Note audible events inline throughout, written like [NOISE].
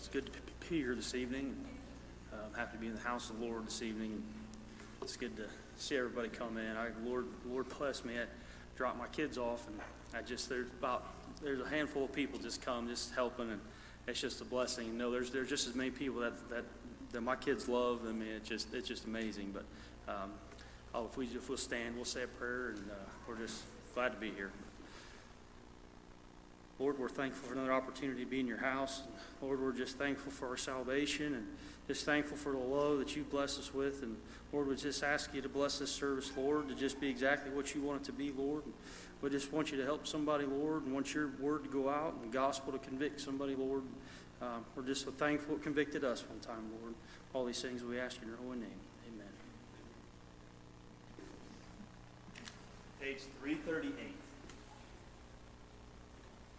it's good to be here this evening. Uh, I'm happy to be in the house of the Lord this evening. It's good to see everybody come in. I, Lord, Lord bless me. I dropped my kids off, and I just there's about there's a handful of people just come, just helping, and it's just a blessing. You know, there's there's just as many people that that, that my kids love. I mean, it's just it's just amazing. But um, oh, if we if we'll stand, we'll say a prayer, and uh, we're just glad to be here. Lord, we're thankful for another opportunity to be in your house. Lord, we're just thankful for our salvation and just thankful for the love that you've blessed us with. And Lord, we just ask you to bless this service, Lord, to just be exactly what you want it to be, Lord. We just want you to help somebody, Lord, and want your word to go out and the gospel to convict somebody, Lord. Um, we're just so thankful it convicted us one time, Lord. All these things we ask in your holy name. Amen. Page 338.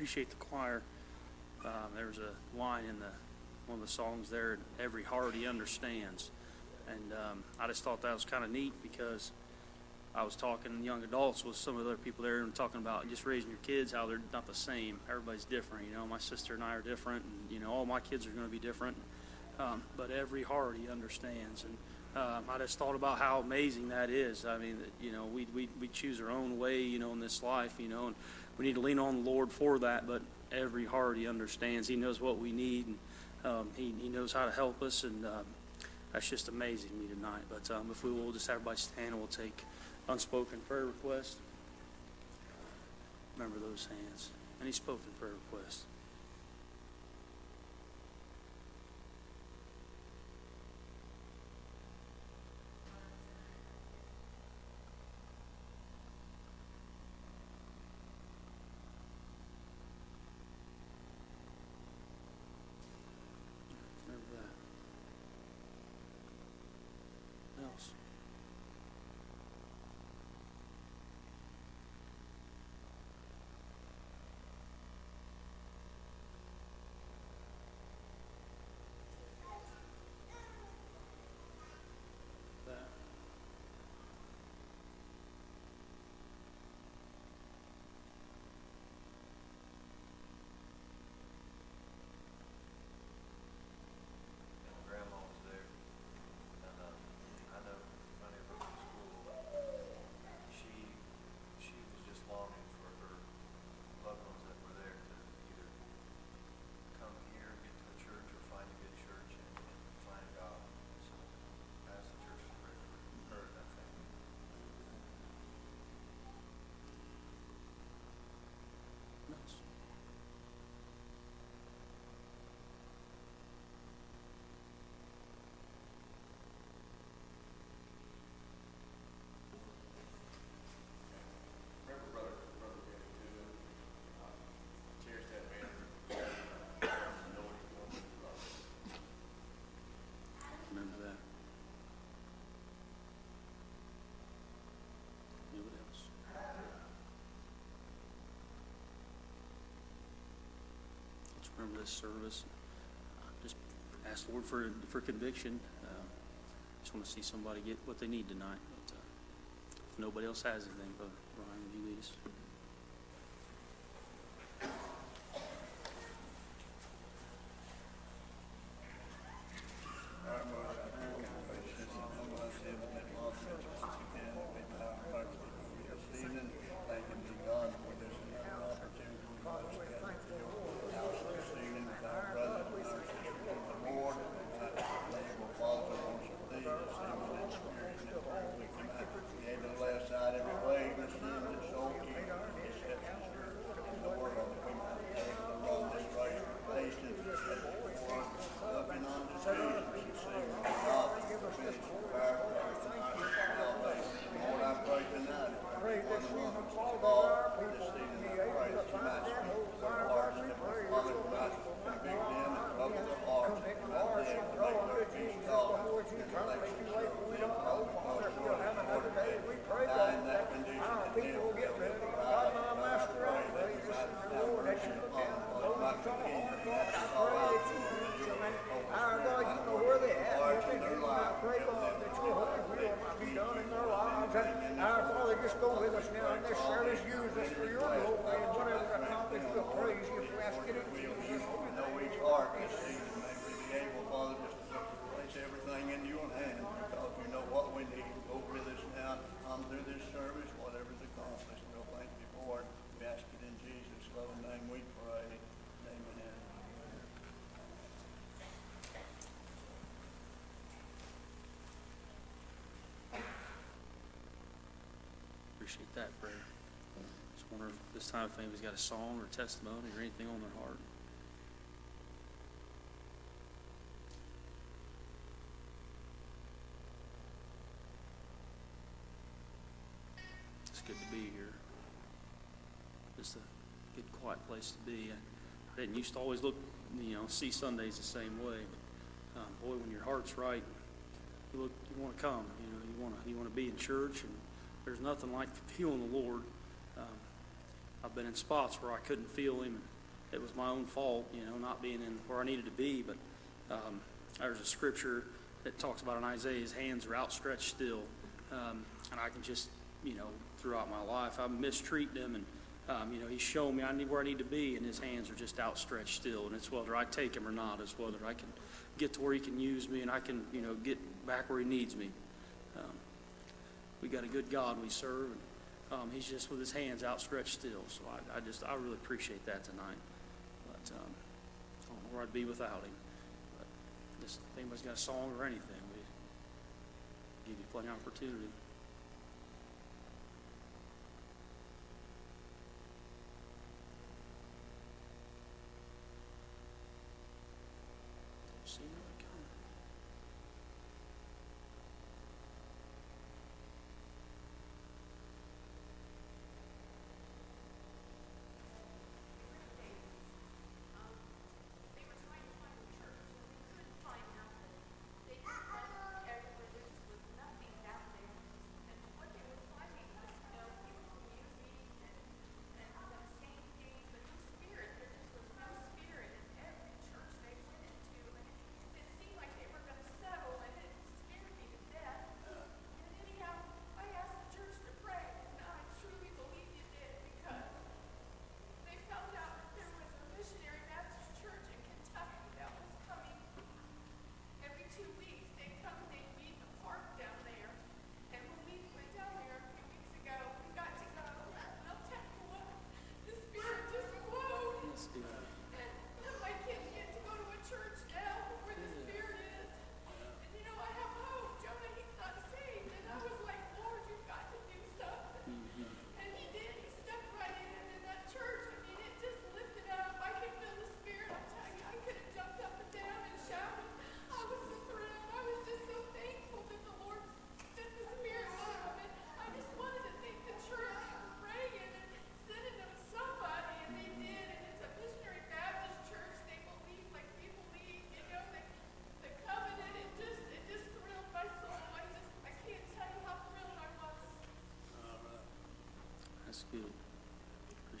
appreciate the choir. Um, there was a line in the one of the songs there, "Every heart he understands," and um, I just thought that was kind of neat because I was talking young adults with some of the other people there and talking about just raising your kids, how they're not the same. Everybody's different, you know. My sister and I are different, and you know, all my kids are going to be different. Um, but every heart he understands, and um, I just thought about how amazing that is. I mean, you know, we, we we choose our own way, you know, in this life, you know, and we need to lean on the Lord for that. But every heart he understands. He knows what we need, and um, he he knows how to help us, and um, that's just amazing to me tonight. But um, if we will just have everybody stand, and we'll take unspoken prayer requests. Remember those hands. Any spoken prayer requests? Remember this service. Just ask the Lord for, for conviction. Uh, Just want to see somebody get what they need tonight. But, uh, If nobody else has anything, Brother Brian, would you lead us? Thanking to God for this another opportunity to gather to your house this evening with our brothers and our sisters in the Lord. Thankful Father wants to lead us even in spirit and in truth. We come out, we had to lay aside every weight and sin that so keep deceptions in the world. We might be able to run this race with patience as before, looking unto Jesus, receiving the God that finished the our faith and our salvation. Lord, I pray tonight, if every one among us is called this evening, I pray that you might speak to their hearts, that Father, you might convict them and trouble their hearts, and you might be able to make their peace call in relationship with them, Father, because you are the Lord of day. Die in that condition and live with them, rise, God, I pray that you might have mercy upon them, Father, might continue to bless us all out to you, and you will Our open God, their you know where they at. hearts Every and their day, I lives, pray, help God, them that to your walk holy will might be done in their lives. And our Father, just go with us now in this service. Use us for your glory and whatever accomplish, we'll praise you for asking it in Jesus' holy know name. each heart this season, may we be able, Father, just to place everything in your hands, because you know what we need. Go with us now, come through this service, whatever's accomplished, we'll thank you for it. We ask it in Jesus' loving name we pray. Amen. Appreciate that prayer. Just wonder if this time if anybody's got a song or testimony or anything on their heart. It's good to be here. Just a good, quiet place to be. I didn't used to always look, you know, see Sundays the same way. Um, boy, when your heart's right, you look, you want to come. You know, you want to, you want to be in church, and there's nothing like feeling the Lord. Um, I've been in spots where I couldn't feel Him, it was my own fault, you know, not being in where I needed to be. But um, there's a scripture that talks about in Isaiah, his hands are outstretched still. Um, and I can just, you know, throughout my life, I mistreat them and, um, you know, he's shown me I need where I need to be and his hands are just outstretched still. And it's whether I take him or not, it's whether I can get to where he can use me and I can, you know, get back where he needs me. We got a good God we serve. And, um, he's just with his hands outstretched still. So I, I just, I really appreciate that tonight. But um, I don't know where I'd be without him. But just, if anybody's got a song or anything, we give you plenty of opportunity.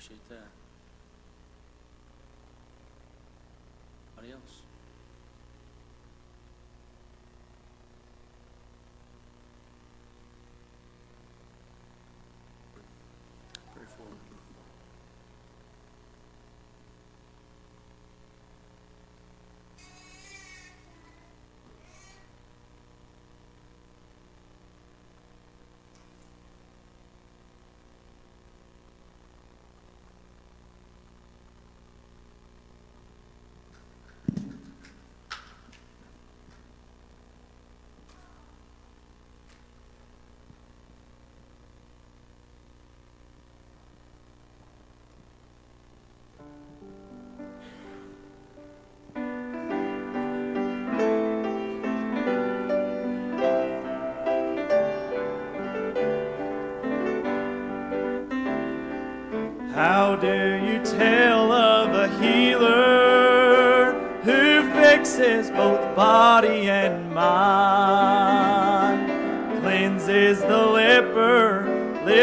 Appreciate that. Anybody else?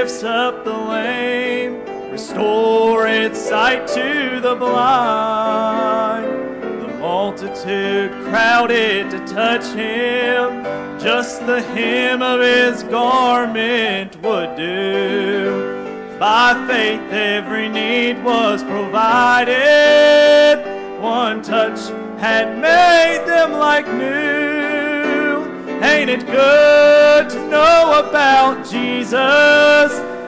Lifts up the lame, restore its sight to the blind. The multitude crowded to touch him, just the hem of his garment would do. By faith, every need was provided. One touch had made them like new. Ain't it good to know about Jesus?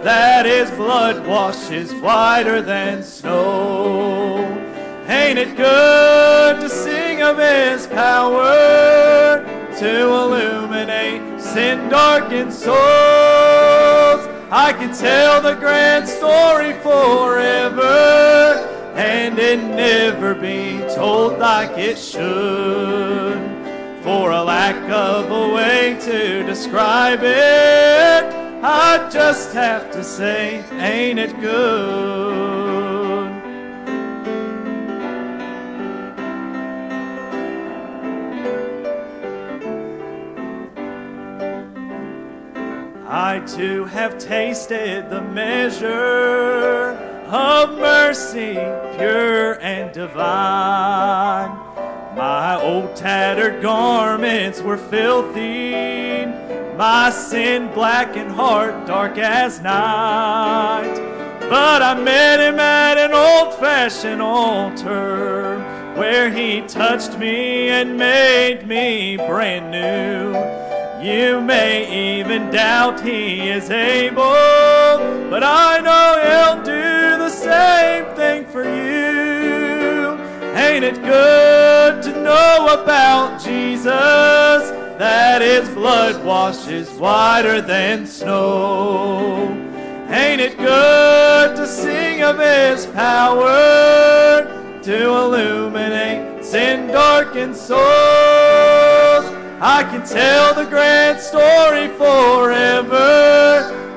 That his blood washes whiter than snow. Ain't it good to sing of his power to illuminate sin darkened souls? I can tell the grand story forever and it never be told like it should. For a lack of a way to describe it, I just have to say, ain't it good? I too have tasted the measure of mercy, pure and divine. My old tattered garments were filthy, my sin blackened heart dark as night. But I met him at an old fashioned altar where he touched me and made me brand new. You may even doubt he is able, but I know he'll do the same thing for you. Ain't it good to know about Jesus? That his blood washes whiter than snow. Ain't it good to sing of his power to illuminate sin darkened souls? I can tell the grand story forever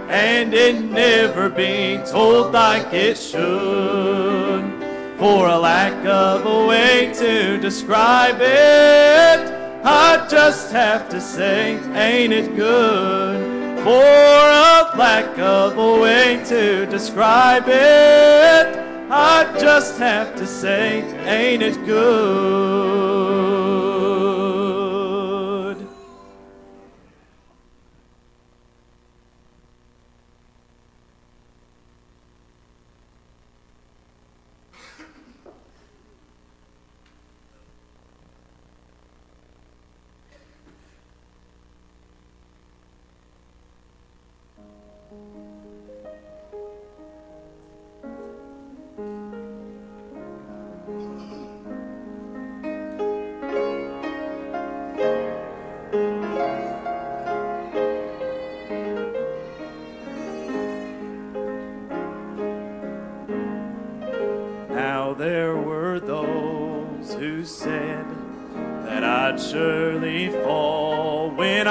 and it never be told like it should. For a lack of a way to describe it, I just have to say, ain't it good? For a lack of a way to describe it, I just have to say, ain't it good?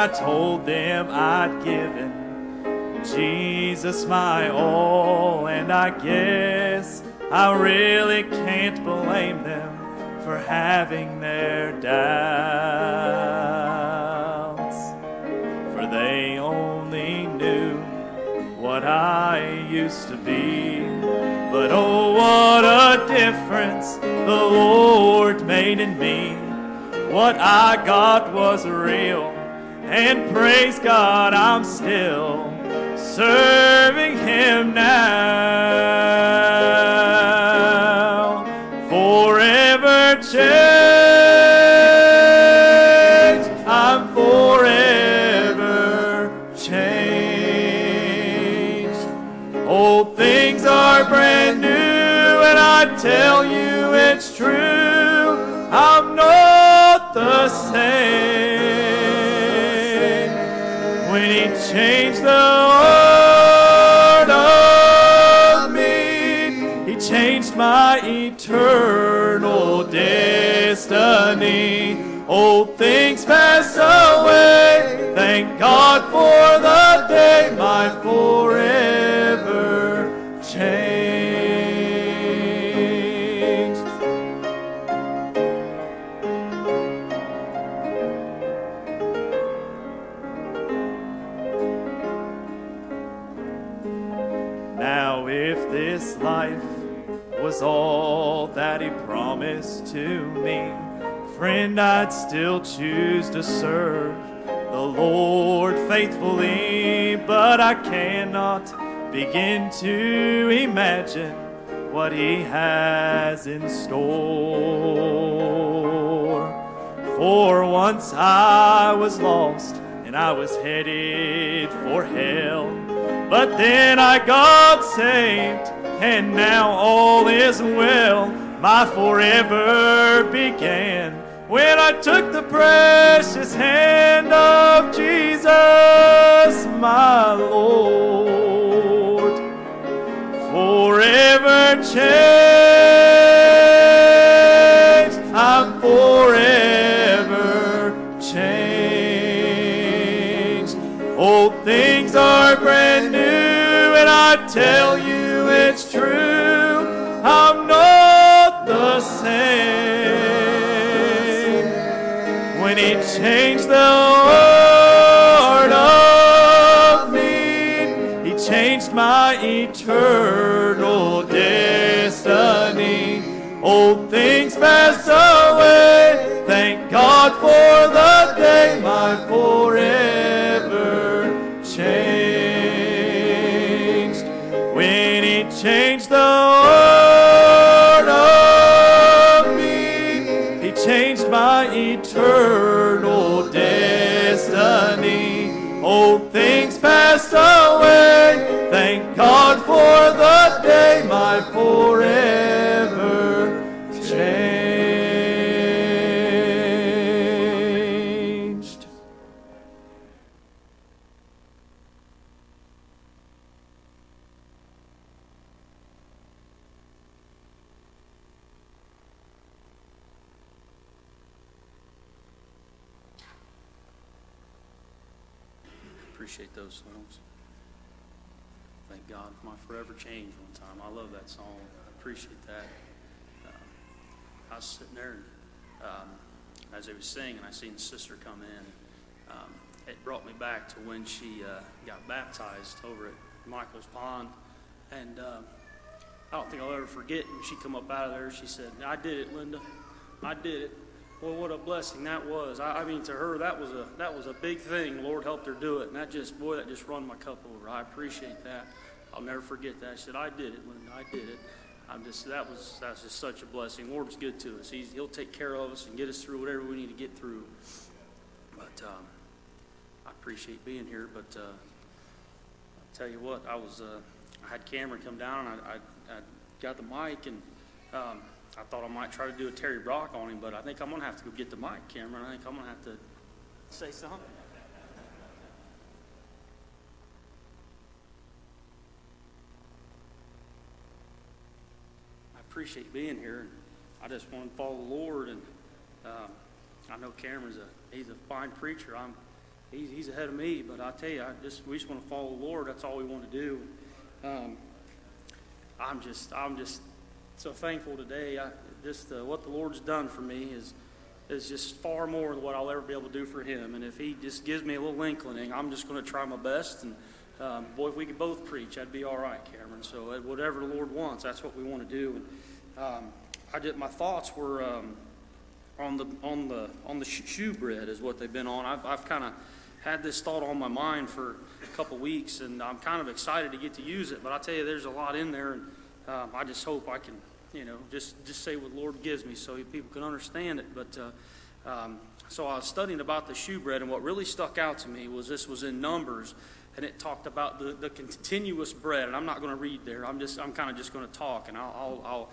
I told them I'd given Jesus my all, and I guess I really can't blame them for having their doubts, for they only knew what I used to be. But oh, what a difference the Lord made in me. What I got was real, and praise God, I'm still serving Him now. Changed the heart of me, He changed my eternal destiny. Old things passed away. Thank God for the day my forever friend, I'd still choose to serve the Lord faithfully. But I cannot begin to imagine what He has in store. For once I was lost and I was headed for hell. But then I got saved, and now all is well. My forever began when I took the precious hand of Jesus, my Lord. Forever changed, I'm forever changed. Old things are brand new, and I tell you it's true. I'm not the same. changed the Lord of me. He changed my eternal destiny. Old things passed away. Thank God for the day my forever. As they was singing, I seen sister come in. Um, it brought me back to when she uh, got baptized over at Michael's Pond, and um, I don't think I'll ever forget when she come up out of there. She said, "I did it, Linda. I did it." Well, what a blessing that was. I, I mean, to her, that was a that was a big thing. Lord helped her do it, and that just boy, that just run my cup over. I appreciate that. I'll never forget that. She said, "I did it, Linda. I did it." I'm just that was that's just such a blessing. Lord's good to us. He's, he'll take care of us and get us through whatever we need to get through. But um, I appreciate being here. But uh, I'll tell you what, I was uh, I had Cameron come down and I, I, I got the mic and um, I thought I might try to do a Terry Brock on him, but I think I'm gonna have to go get the mic, Cameron. I think I'm gonna have to say something. Appreciate being here. And I just want to follow the Lord, and um, I know Cameron's a he's a fine preacher. I'm he's, he's ahead of me, but I tell you, I just we just want to follow the Lord. That's all we want to do. Um, I'm just I'm just so thankful today. I, just uh, what the Lord's done for me is is just far more than what I'll ever be able to do for Him. And if He just gives me a little inkling, I'm just going to try my best. And um, boy, if we could both preach, that'd be all right, Cameron. So uh, whatever the Lord wants, that's what we want to do. And um, I did. My thoughts were. Um, on the on the on the sh- shewbread is what they've been on. I've I've kind of had this thought on my mind for a couple weeks, and I'm kind of excited to get to use it. But I tell you, there's a lot in there, and um, I just hope I can, you know, just just say what the Lord gives me, so people can understand it. But uh, um, so I was studying about the shewbread, and what really stuck out to me was this was in Numbers, and it talked about the, the continuous bread. And I'm not going to read there. I'm just I'm kind of just going to talk, and I'll, I'll, I'll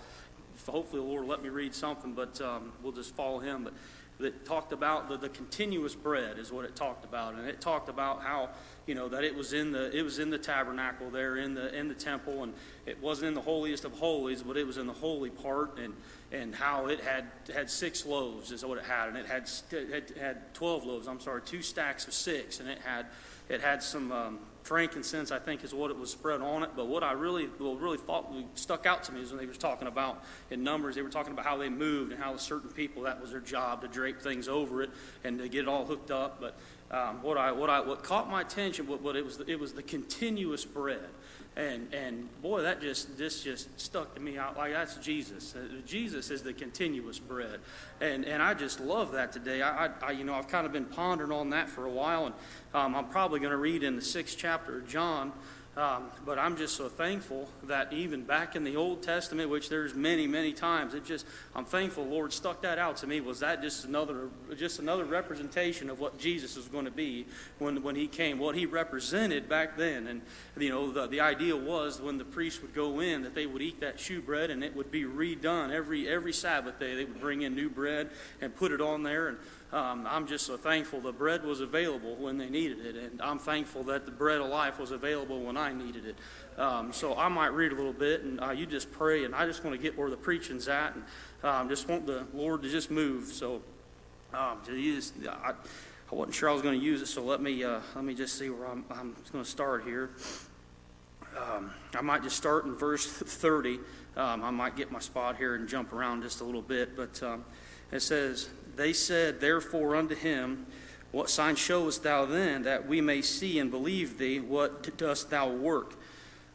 hopefully the Lord let me read something, but um, we'll just follow Him. But it talked about the, the continuous bread is what it talked about, and it talked about how you know that it was in the it was in the tabernacle there in the in the temple, and it wasn't in the holiest of holies, but it was in the holy part, and and how it had had six loaves is what it had, and it had it had, had twelve loaves. I'm sorry, two stacks of six, and it had it had some um, frankincense, I think, is what it was spread on it. But what I really, what really thought stuck out to me is when they were talking about in Numbers, they were talking about how they moved and how certain people that was their job to drape things over it and to get it all hooked up. But um, what I, what I, what caught my attention, what, what it was, it was the continuous bread. And, and boy, that just this just stuck to me out like that's Jesus. Uh, Jesus is the continuous bread, and and I just love that today. I, I, I you know I've kind of been pondering on that for a while, and um, I'm probably going to read in the sixth chapter of John. Um, but I'm just so thankful that even back in the Old Testament, which there's many, many times, it just I'm thankful Lord stuck that out to me. Was that just another just another representation of what Jesus was going to be when when He came, what He represented back then, and you know the the idea was when the priest would go in that they would eat that shewbread and it would be redone every every Sabbath day. They would bring in new bread and put it on there and um, I'm just so thankful the bread was available when they needed it, and I'm thankful that the bread of life was available when I needed it. Um, so I might read a little bit, and uh, you just pray, and I just want to get where the preaching's at, and um, just want the Lord to just move. So um, I, I wasn't sure I was going to use it, so let me uh, let me just see where I'm, I'm going to start here. Um, I might just start in verse [LAUGHS] 30. Um, I might get my spot here and jump around just a little bit, but um, it says, They said, therefore, unto him, What sign showest thou then, that we may see and believe thee? What dost thou work?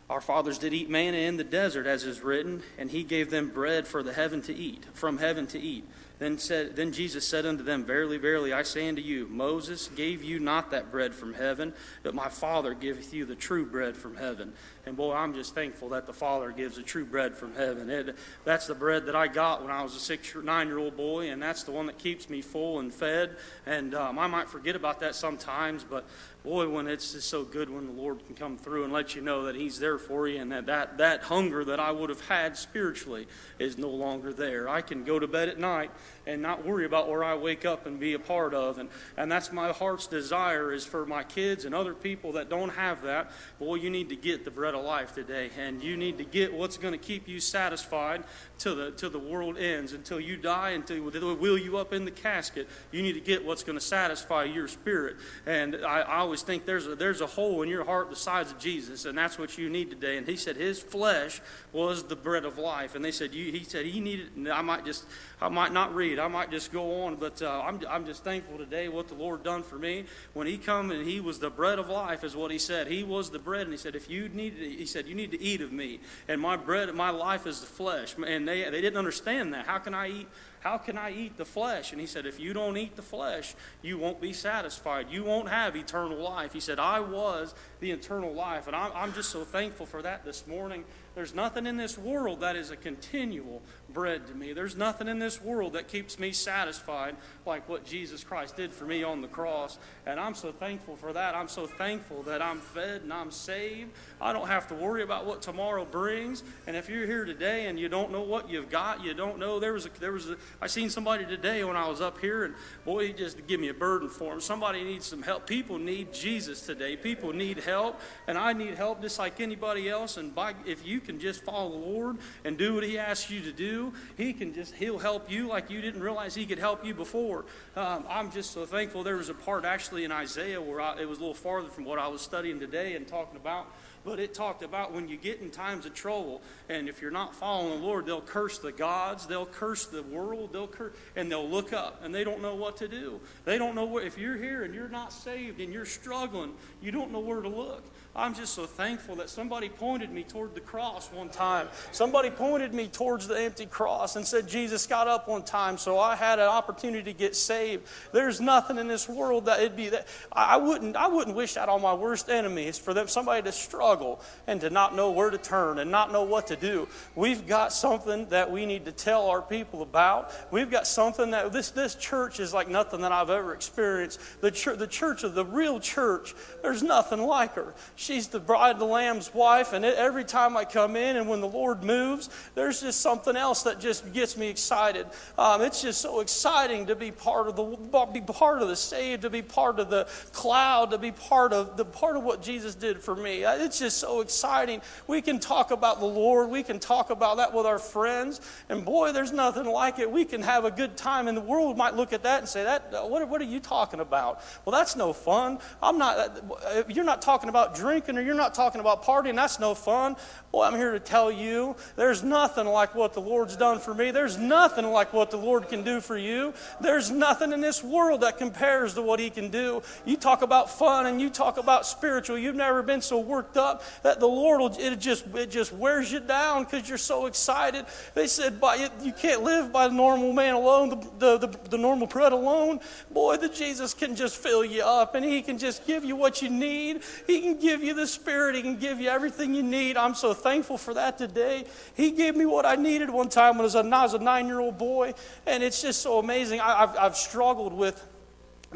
Our fathers did eat manna in the desert, as is written, and he gave them bread for the heaven to eat, from heaven to eat. Then said then Jesus said unto them, Verily, verily, I say unto you, Moses gave you not that bread from heaven, but my Father giveth you the true bread from heaven. And boy, I'm just thankful that the Father gives the true bread from heaven. It, that's the bread that I got when I was a six, nine year old boy, and that's the one that keeps me full and fed. And um, I might forget about that sometimes, but boy, when it's just so good when the Lord can come through and let you know that He's there for you, and that that, that hunger that I would have had spiritually is no longer there. I can go to bed at night and not worry about where I wake up and be a part of. And, and that's my heart's desire is for my kids and other people that don't have that. Boy, you need to get the bread of life today. And you need to get what's going to keep you satisfied till the, till the world ends, until you die, until they wheel you up in the casket. You need to get what's going to satisfy your spirit. And I, I always think there's a, there's a hole in your heart the size of Jesus, and that's what you need today. And he said his flesh was the bread of life. And they said, you, he said he needed, I might just, I might not read, I might just go on, but uh, I'm, I'm just thankful today what the Lord done for me. When he come and he was the bread of life, is what he said. He was the bread, and he said, if you need, he said, you need to eat of me, and my bread, my life is the flesh. And they, they didn't understand that. How can I eat? How can I eat the flesh? And he said, If you don't eat the flesh, you won't be satisfied. You won't have eternal life. He said, I was the eternal life. And I'm, I'm just so thankful for that this morning. There's nothing in this world that is a continual bread to me. There's nothing in this world that keeps me satisfied like what Jesus Christ did for me on the cross. And I'm so thankful for that. I'm so thankful that I'm fed and I'm saved. I don't have to worry about what tomorrow brings. And if you're here today and you don't know what you've got, you don't know. There was a, there was a, I seen somebody today when I was up here, and boy, he just give me a burden for him. Somebody needs some help. People need Jesus today. People need help, and I need help just like anybody else. And by, if you can just follow the Lord and do what He asks you to do, He can just He'll help you like you didn't realize He could help you before. Um, I'm just so thankful. There was a part actually in Isaiah where I, it was a little farther from what I was studying today and talking about. But it talked about when you get in times of trouble, and if you're not following the Lord, they'll curse the gods, they'll curse the world, they'll curse, and they'll look up, and they don't know what to do. They don't know where. If you're here and you're not saved and you're struggling, you don't know where to look. I'm just so thankful that somebody pointed me toward the cross one time. Somebody pointed me towards the empty cross and said Jesus got up one time, so I had an opportunity to get saved. There's nothing in this world that it'd be that I wouldn't I wouldn't wish that on my worst enemies for them somebody to struggle and to not know where to turn and not know what to do. We've got something that we need to tell our people about. We've got something that this this church is like nothing that I've ever experienced. The church, the church of the real church, there's nothing like her. She's the bride of the Lamb's wife, and every time I come in and when the Lord moves, there's just something else that just gets me excited. Um, it's just so exciting to be part of the be part of the saved, to be part of the cloud, to be part of the part of what Jesus did for me. Uh, it's just so exciting. We can talk about the Lord, we can talk about that with our friends, and boy, there's nothing like it. We can have a good time, and the world might look at that and say, "That what, what are you talking about?" Well, that's no fun. I'm not. Uh, you're not talking about drinking drinking or you're not talking about partying. That's no fun. Well, I'm here to tell you there's nothing like what the Lord's done for me. There's nothing like what the Lord can do for you. There's nothing in this world that compares to what He can do. You talk about fun and you talk about spiritual. You've never been so worked up that the Lord will, it just, it just wears you down because you're so excited. They said, by, you can't live by the normal man alone, the, the, the, the normal bread alone. Boy, the Jesus can just fill you up and He can just give you what you need. He can give the Spirit. He can give you everything you need. I'm so thankful for that today. He gave me what I needed one time when I was a, a nine year old boy, and it's just so amazing. I, I've, I've struggled with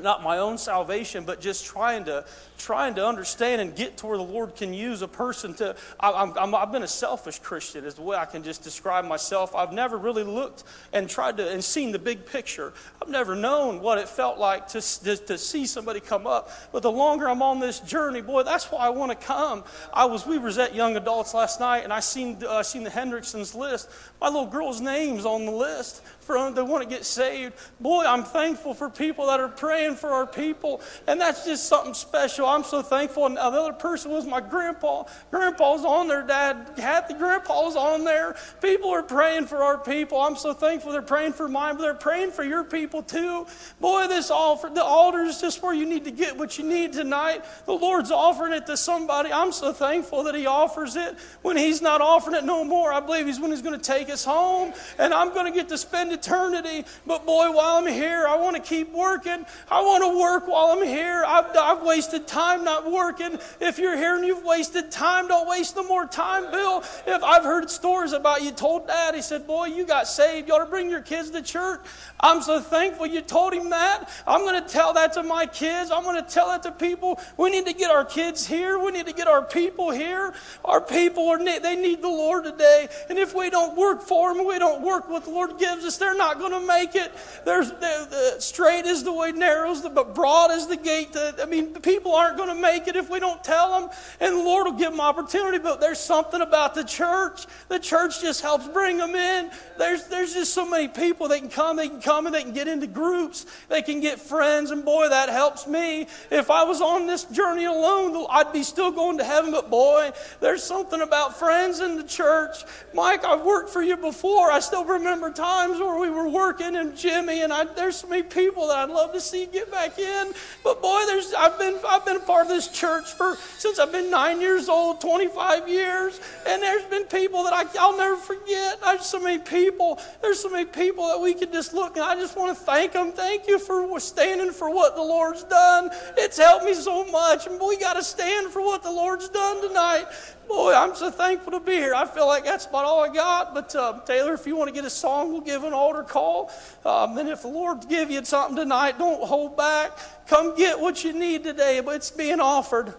not my own salvation, but just trying to trying to understand and get to where the Lord can use a person to. I, have been a selfish Christian, is the way I can just describe myself. I've never really looked and tried to and seen the big picture. I've never known what it felt like to, to, to see somebody come up. But the longer I'm on this journey, boy, that's why I want to come. I was we was at Young Adults last night, and I seen uh, seen the Hendricksons list. My little girl's name's on the list to want to get saved. Boy, I'm thankful for people that are praying for our people, and that's just something special. I'm so thankful. And the other person was my grandpa. Grandpa's on there, Dad. Kathy, Grandpa's on there. People are praying for our people. I'm so thankful they're praying for mine, but they're praying for your people too. Boy, this offer, the altar is just where you need to get what you need tonight. The Lord's offering it to somebody. I'm so thankful that He offers it. When He's not offering it no more, I believe He's when He's going to take us home, and I'm going to get to spend eternity. But boy, while I'm here, I want to keep working. I want to work while I'm here. I've, I've wasted time not working. If you're here and you've wasted time, don't waste no more time, Bill. If I've heard stories about you told Dad, he said, "Boy, you got saved. You ought to bring your kids to church." I'm so thankful you told him that. I'm going to tell that to my kids. I'm going to tell that to people. We need to get our kids here. We need to get our people here. Our people are they need the Lord today. And if we don't work for them, we don't work what the Lord gives us. They're not going to make it. There's the, straight is the way, narrow is the but broad is the gate. The, I mean, people aren't going to make it if we don't tell them. And the Lord will give them opportunity. But there's something about the church. The church just helps bring them in. There's there's just so many people that can come. They can come and they can get into groups. They can get friends. And boy, that helps me. If I was on this journey alone, I'd be still going to heaven. But boy, there's something about friends in the church. Mike, I've worked for you before. I still remember times where we were working and Jimmy and I, there's so many people that I'd love to see get back in. But boy, there's I've been I've been a part of this church for since I've been nine years old, 25 years, and there's been people that I, I'll never forget. There's so many people. There's so many people that we could just look and I just want to thank them. Thank you for standing for what the Lord's done. It's helped me so much, and we got to stand for what the Lord's done tonight. Boy, I'm so thankful to be here. I feel like that's about all I got. But uh, Taylor, if you want to get a song, we'll give an altar call. Um, and if the Lord give you something tonight, don't hold back. Come get what you need today. But it's being offered.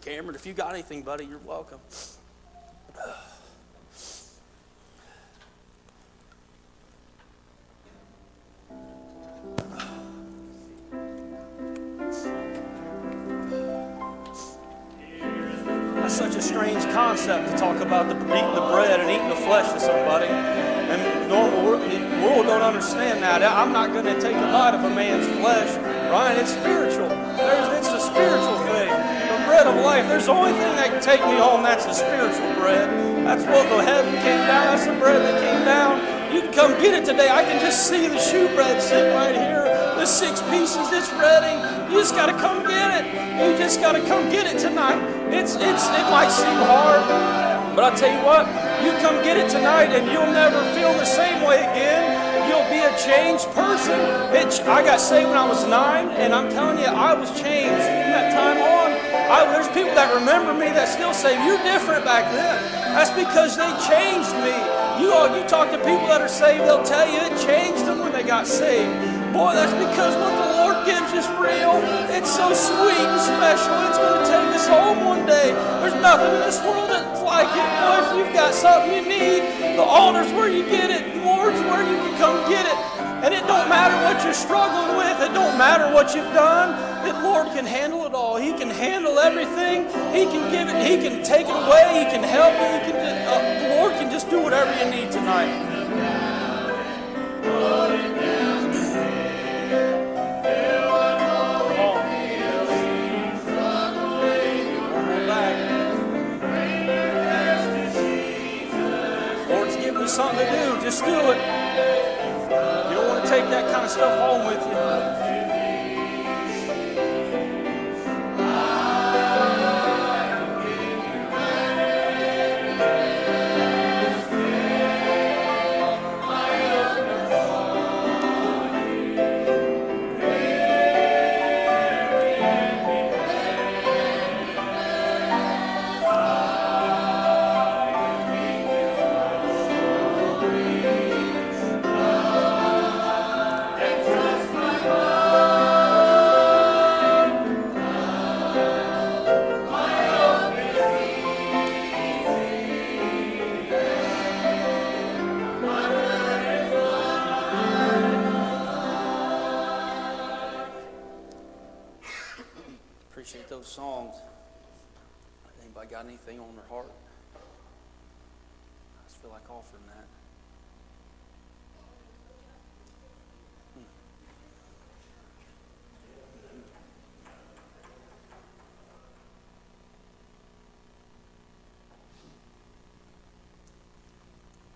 Cameron, if you got anything, buddy, you're welcome. Such a strange concept to talk about the, eating the bread and eating the flesh to somebody. And normal world, world don't understand that. I'm not going to take a bite of a man's flesh, right? It's spiritual. There's, it's a spiritual thing. The bread of life. There's the only thing that can take me home. That's the spiritual bread. That's what the heaven came down. That's the bread that came down. You can come get it today. I can just see the shewbread sitting right here. The six pieces. It's ready. You just got to come get it. You just got to come get it tonight. It's it's it might seem hard, but I tell you what, you come get it tonight, and you'll never feel the same way again. You'll be a changed person. I got saved when I was nine, and I'm telling you, I was changed from that time on. I, there's people that remember me that still say you're different back then. That's because they changed me. You all, you talk to people that are saved, they'll tell you it changed them when they got saved. Boy, that's because what the Lord gives is real. It's so sweet and special. It's going to take us home one day. There's nothing in this world that's like it. Boy, if you've got something you need, the altar's where you get it. The Lord's where you can come get it. And it don't matter what you're struggling with. It don't matter what you've done. The Lord can handle it all. He can handle everything. He can give it. He can take it away. He can help it. He can. Uh, the Lord can just do whatever you need tonight. Something to do, just do it. You don't want to take that kind of stuff home with you. Appreciate those songs. Anybody got anything on their heart? I just feel like offering that.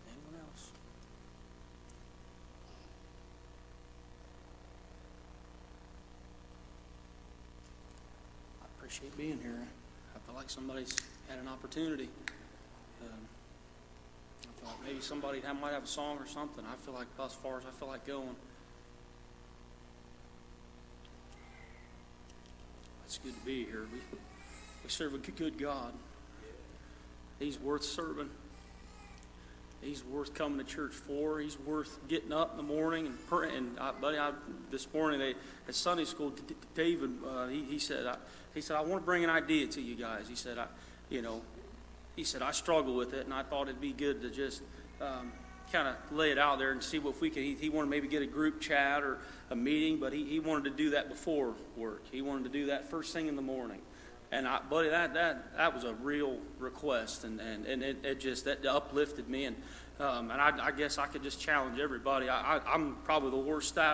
Anyone else? I appreciate being here. I feel like somebody's had an opportunity. Um, I thought maybe somebody might have a song or something. I feel like as far as I feel like going. It's good to be here. We, we serve a good God. He's worth serving. He's worth coming to church for. He's worth getting up in the morning and praying. And I, buddy, I, this morning they, at Sunday school, D- David, uh, he, he said, I, he said, I want to bring an idea to you guys. He said, I, you know, he said I struggle with it, and I thought it'd be good to just um, kind of lay it out there and see what we can. He, he wanted maybe get a group chat or a meeting, but he, he wanted to do that before work. He wanted to do that first thing in the morning. And I, buddy, that, that, that was a real request, and, and, and it, it just that uplifted me. And, um, and I, I guess I could just challenge everybody. I, I'm probably the worst